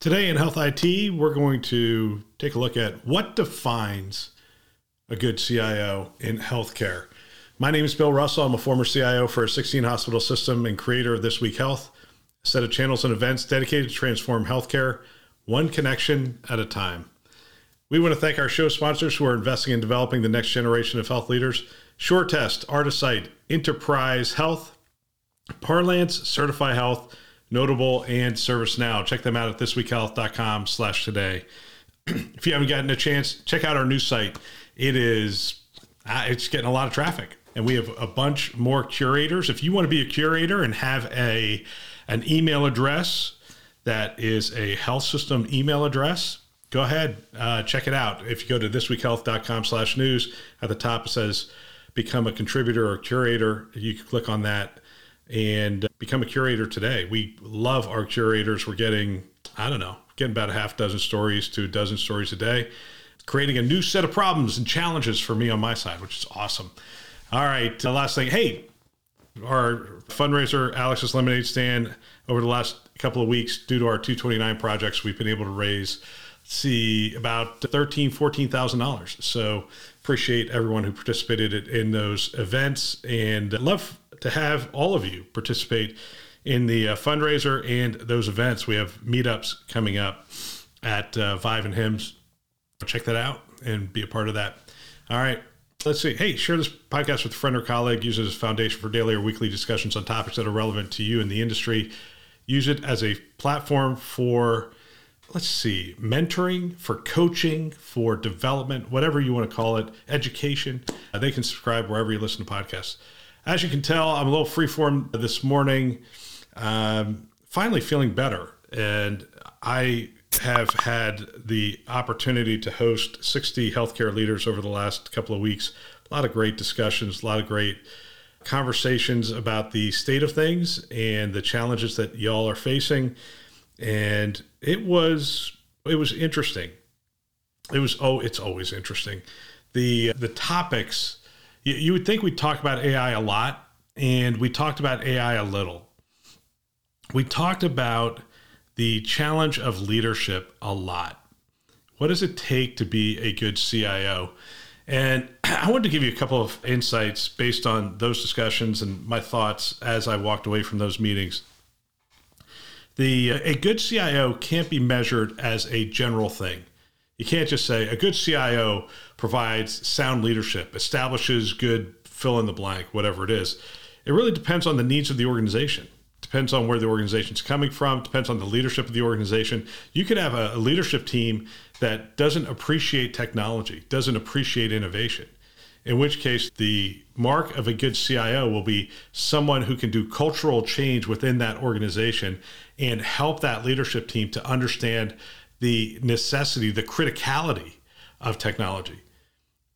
Today in Health IT, we're going to take a look at what defines a good CIO in healthcare. My name is Bill Russell. I'm a former CIO for a 16 hospital system and creator of This Week Health, a set of channels and events dedicated to transform healthcare one connection at a time. We want to thank our show sponsors who are investing in developing the next generation of health leaders SureTest, Artisight, Enterprise Health, Parlance, Certify Health, Notable, and ServiceNow. Check them out at thisweekhealth.com slash today. if you haven't gotten a chance, check out our new site. It is, uh, it's getting a lot of traffic and we have a bunch more curators. If you want to be a curator and have a, an email address that is a health system email address, go ahead, uh, check it out. If you go to thisweekhealth.com slash news, at the top it says become a contributor or curator. You can click on that and become a curator today. We love our curators. We're getting, I don't know, getting about a half dozen stories to a dozen stories a day, creating a new set of problems and challenges for me on my side, which is awesome. All right, the last thing. Hey, our fundraiser, Alex's Lemonade Stand, over the last couple of weeks, due to our 229 projects, we've been able to raise, see, about thirteen, fourteen thousand dollars. So appreciate everyone who participated in those events, and love to have all of you participate in the uh, fundraiser and those events. We have meetups coming up at uh, Vive and HIMSS. Check that out and be a part of that. All right. Let's see. Hey, share this podcast with a friend or colleague. Use it as a foundation for daily or weekly discussions on topics that are relevant to you in the industry. Use it as a platform for, let's see, mentoring, for coaching, for development, whatever you want to call it, education. Uh, they can subscribe wherever you listen to podcasts. As you can tell, I'm a little freeform this morning. Um, finally feeling better. And I have had the opportunity to host 60 healthcare leaders over the last couple of weeks. A lot of great discussions, a lot of great conversations about the state of things and the challenges that y'all are facing. And it was it was interesting. It was oh, it's always interesting. The the topics you, you would think we talk about AI a lot, and we talked about AI a little. We talked about the challenge of leadership a lot. What does it take to be a good CIO? And I wanted to give you a couple of insights based on those discussions and my thoughts as I walked away from those meetings. The a good CIO can't be measured as a general thing. You can't just say a good CIO provides sound leadership, establishes good fill in the blank, whatever it is. It really depends on the needs of the organization. Depends on where the organization's coming from, depends on the leadership of the organization. You could have a, leadership team that doesn't appreciate technology, doesn't appreciate innovation. In which case, the mark of a good CIO will be someone who can do cultural change within that organization and help that leadership team to understand the necessity, the criticality of technology.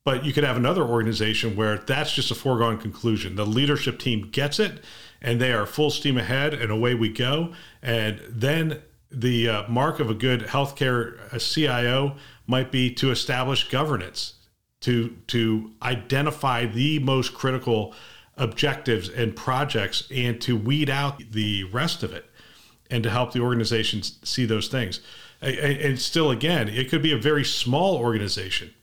But you could have another organization where that's just a foregone conclusion. The leadership team gets it and they are full steam ahead and away we go. And then the uh, mark of a good healthcare uh, CIO might be to establish governance, to, to identify the most critical objectives and projects and to weed out the rest of it and to help the organizations see those things and still again it could be a very small organization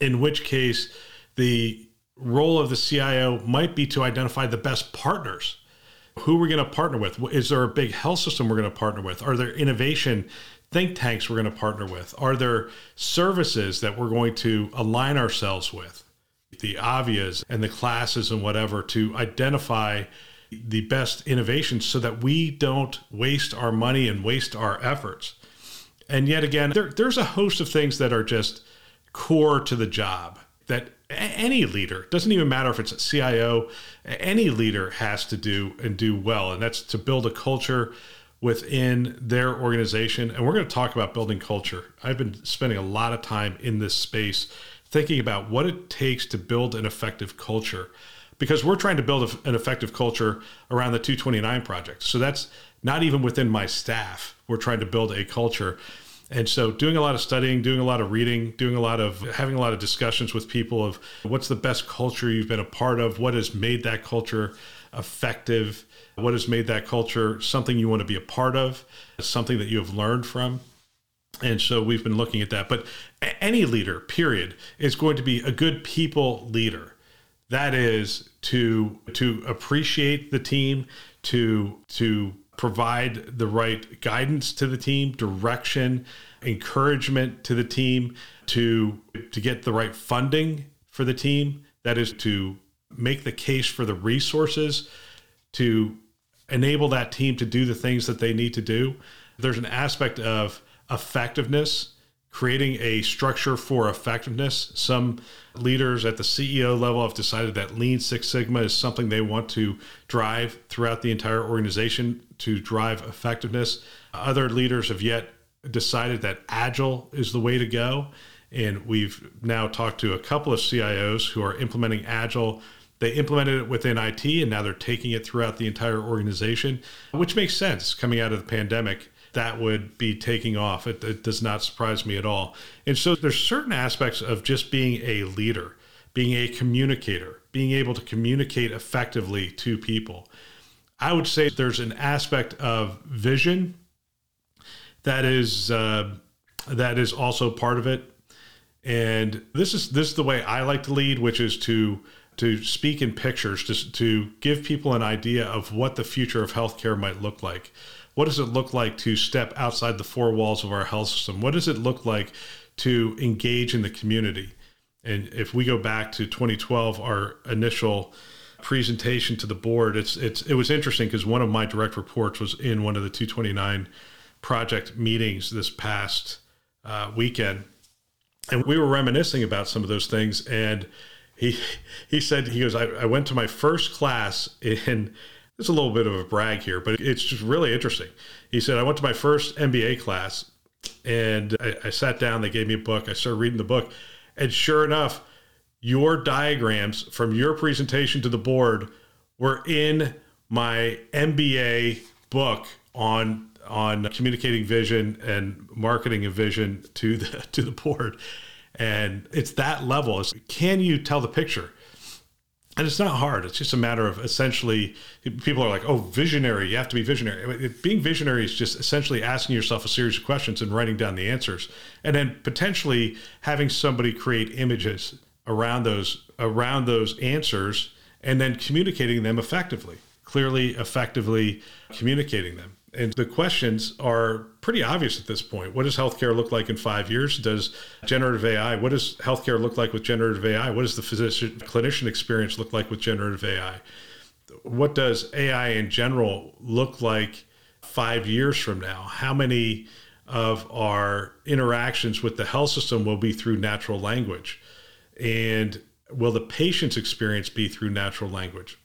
in which case the role of the cio might be to identify the best partners. Who we're going to partner with? Is there a big health system we're going to partner with? Are there innovation think tanks we're going to partner with? Are there services that we're going to align ourselves with? The AVIAs and the classes and whatever to identify the best innovations so that we don't waste our money and waste our efforts. And yet again, there, there's a host of things that are just core to the job that any leader doesn't even matter if it's a CIO, any leader has to do and do well, and that's to build a culture within their organization. And we're going to talk about building culture. I've been spending a lot of time in this space thinking about what it takes to build an effective culture because we're trying to build an effective culture around the 229 project. So that's not even within my staff. We're trying to build a culture. And so, doing a lot of studying, doing a lot of reading, doing a lot of having a lot of discussions with people of what's the best culture you've been a part of, what has made that culture effective, what has made that culture something you want to be a part of, something that you have learned from. And so we've been looking at that. But any leader, period, is going to be a good people leader. That is to to appreciate the team, to to provide the right guidance to the team, direction, encouragement to the team, to to get the right funding for the team. That is to make the case for the resources to enable that team to do the things that they need to do. There's an aspect of effectiveness, creating a structure for effectiveness. Some leaders at the CEO level have decided that Lean Six Sigma is something they want to drive throughout the entire organization to drive effectiveness. Other leaders have yet decided that Agile is the way to go. And we've now talked to a couple of CIOs who are implementing Agile. They implemented it within IT and now they're taking it throughout the entire organization, which makes sense coming out of the pandemic. That would be taking off. It, it does not surprise me at all. And so there's certain aspects of just being a leader, being a communicator, being able to communicate effectively to people. I would say there's an aspect of vision that is uh, that is also part of it. And this is this is the way I like to lead, which is to to speak in pictures, to, to give people an idea of what the future of healthcare might look like. What does it look like to step outside the four walls of our health system? What does it look like to engage in the community? And if we go back to 2012, our initial presentation to the board, it's it's it was interesting because one of my direct reports was in one of the 229 project meetings this past uh, weekend, and we were reminiscing about some of those things. And he he said he goes, I, I went to my first class in. It's a little bit of a brag here, but it's just really interesting. He said, I went to my first MBA class and I, I sat down. They gave me a book. I started reading the book. And sure enough, your diagrams from your presentation to the board were in my MBA book on on communicating vision and marketing a vision to the to the board. And it's that level. Can you tell the picture? And it's not hard. It's just a matter of essentially, people are like, oh, visionary. You have to be visionary. Being visionary is just essentially asking yourself a series of questions and writing down the answers. And then potentially having somebody create images around those around those answers and then communicating them effectively clearly effectively communicating them and the questions are pretty obvious at this point. What does healthcare look like in five years? Does generative AI, what does healthcare look like with generative AI? What does the physician clinician experience look like with generative AI? What does AI in general look like five years from now? How many of our interactions with the health system will be through natural language? And will the patient's experience be through natural language?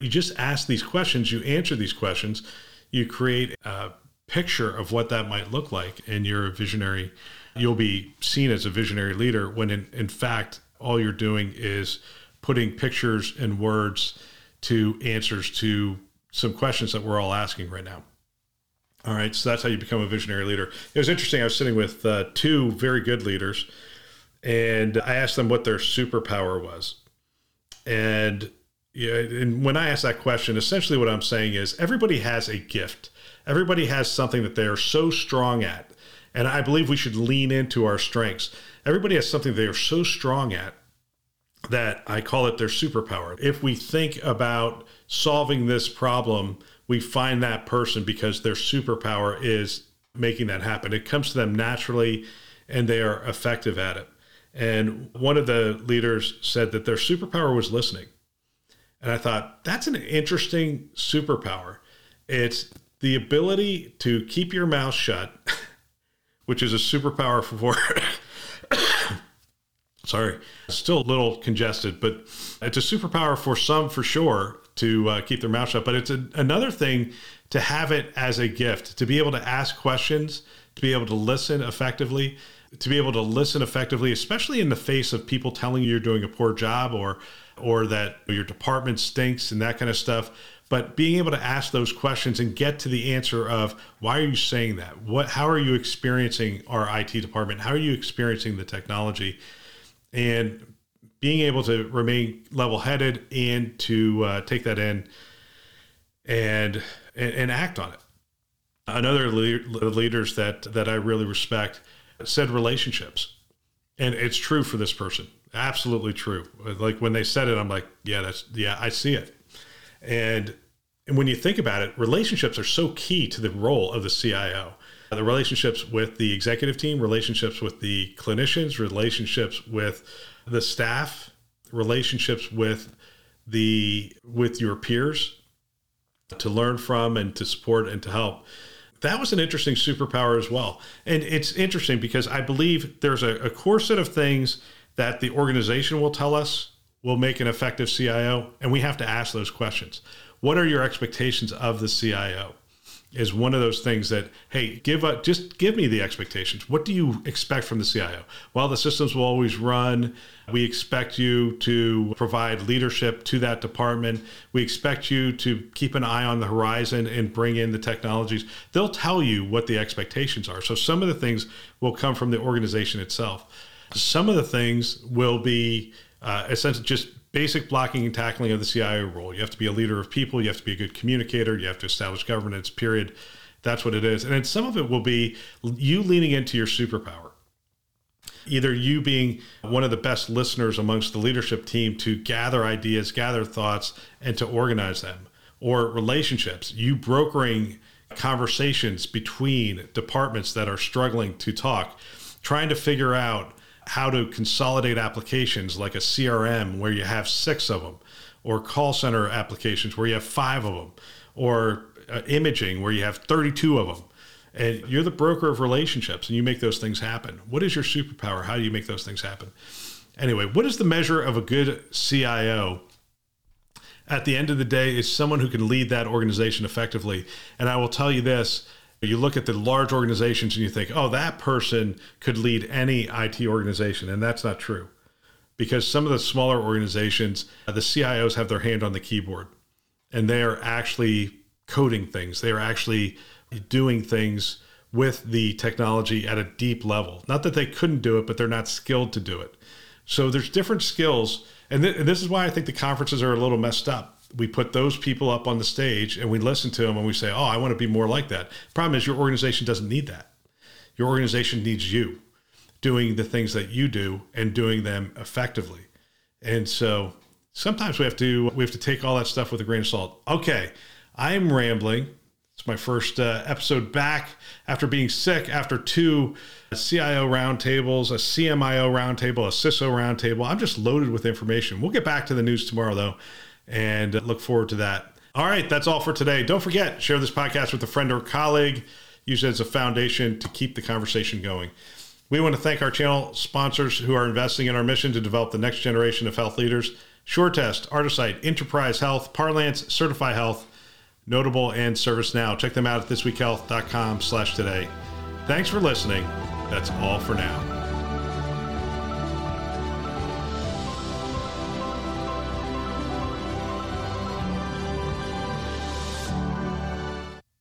You just ask these questions, you answer these questions, you create a picture of what that might look like, and you're a visionary. You'll be seen as a visionary leader when, in, in fact, all you're doing is putting pictures and words to answers to some questions that we're all asking right now. All right, so that's how you become a visionary leader. It was interesting. I was sitting with uh, two very good leaders, and I asked them what their superpower was. And yeah, and when I ask that question, essentially what I'm saying is everybody has a gift. Everybody has something that they are so strong at. And I believe we should lean into our strengths. Everybody has something they are so strong at that I call it their superpower. If we think about solving this problem, we find that person because their superpower is making that happen. It comes to them naturally and they are effective at it. And one of the leaders said that their superpower was listening. And I thought, that's an interesting superpower. It's the ability to keep your mouth shut, which is a superpower for. Sorry, still a little congested, but it's a superpower for some for sure to uh, keep their mouth shut. But it's a, another thing to have it as a gift, to be able to ask questions, to be able to listen effectively, to be able to listen effectively, especially in the face of people telling you you're doing a poor job or or that your department stinks and that kind of stuff. But being able to ask those questions and get to the answer of why are you saying that? What how are you experiencing our IT department? How are you experiencing the technology? And being able to remain level headed and to uh, take that in and, and, and act on it. Another le- leaders that that I really respect said relationships, and it's true for this person. Absolutely true. Like when they said it, I'm like, yeah, that's yeah, I see it. And and when you think about it, relationships are so key to the role of the CIO. The relationships with the executive team, relationships with the clinicians, relationships with the staff, relationships with the with your peers to learn from and to support and to help. That was an interesting superpower as well. And it's interesting because I believe there's a, a core set of things that the organization will tell us will make an effective CIO, and we have to ask those questions. What are your expectations of the CIO? Is one of those things that hey give up just give me the expectations. What do you expect from the cio while the systems will always run. We expect you to provide leadership to that department. We expect you to keep an eye on the horizon and bring in the technologies. They'll tell you what the expectations are. So some of the things will come from the organization itself. Some of the things will be uh, essentially just basic blocking and tackling of the CIO role. You have to be a leader of people. You have to be a good communicator. You have to establish governance. Period. That's what it is. And then some of it will be you leaning into your superpower. Either you being one of the best listeners amongst the leadership team to gather ideas, gather thoughts, and to organize them, or relationships, you brokering conversations between departments that are struggling to talk, trying to figure out how to consolidate applications like a CRM where you have six of them, or call center applications where you have five of them, or uh, imaging where you have 32 of them. And you're the broker of relationships and you make those things happen. What is your superpower? How do you make those things happen? Anyway, what is the measure of a good CIO? At the end of the day, is someone who can lead that organization effectively. And I will tell you this you look at the large organizations and you think, oh, that person could lead any IT organization. And that's not true. Because some of the smaller organizations, uh, the CIOs have their hand on the keyboard and they are actually coding things. They are actually doing things with the technology at a deep level. Not that they couldn't do it, but they're not skilled to do it. So there's different skills. And, th- and this is why I think the conferences are a little messed up we put those people up on the stage and we listen to them and we say, "Oh, I want to be more like that." Problem is, your organization doesn't need that. Your organization needs you doing the things that you do and doing them effectively. And so sometimes we have to we have to take all that stuff with a grain of salt. Okay, I am rambling. It's my first uh, episode back after being sick after two CIO roundtables, a CMIO roundtable, a CISO roundtable. I'm just loaded with information. We'll get back to the news tomorrow though and look forward to that. All right, that's all for today. Don't forget, share this podcast with a friend or colleague. Use it as a foundation to keep the conversation going. We want to thank our channel sponsors who are investing in our mission to develop the next generation of health leaders. SureTest, Artisight, Enterprise Health, Parlance, Certify Health, Notable, and ServiceNow. Check them out at thisweekhealth.com slash today. Thanks for listening. That's all for now.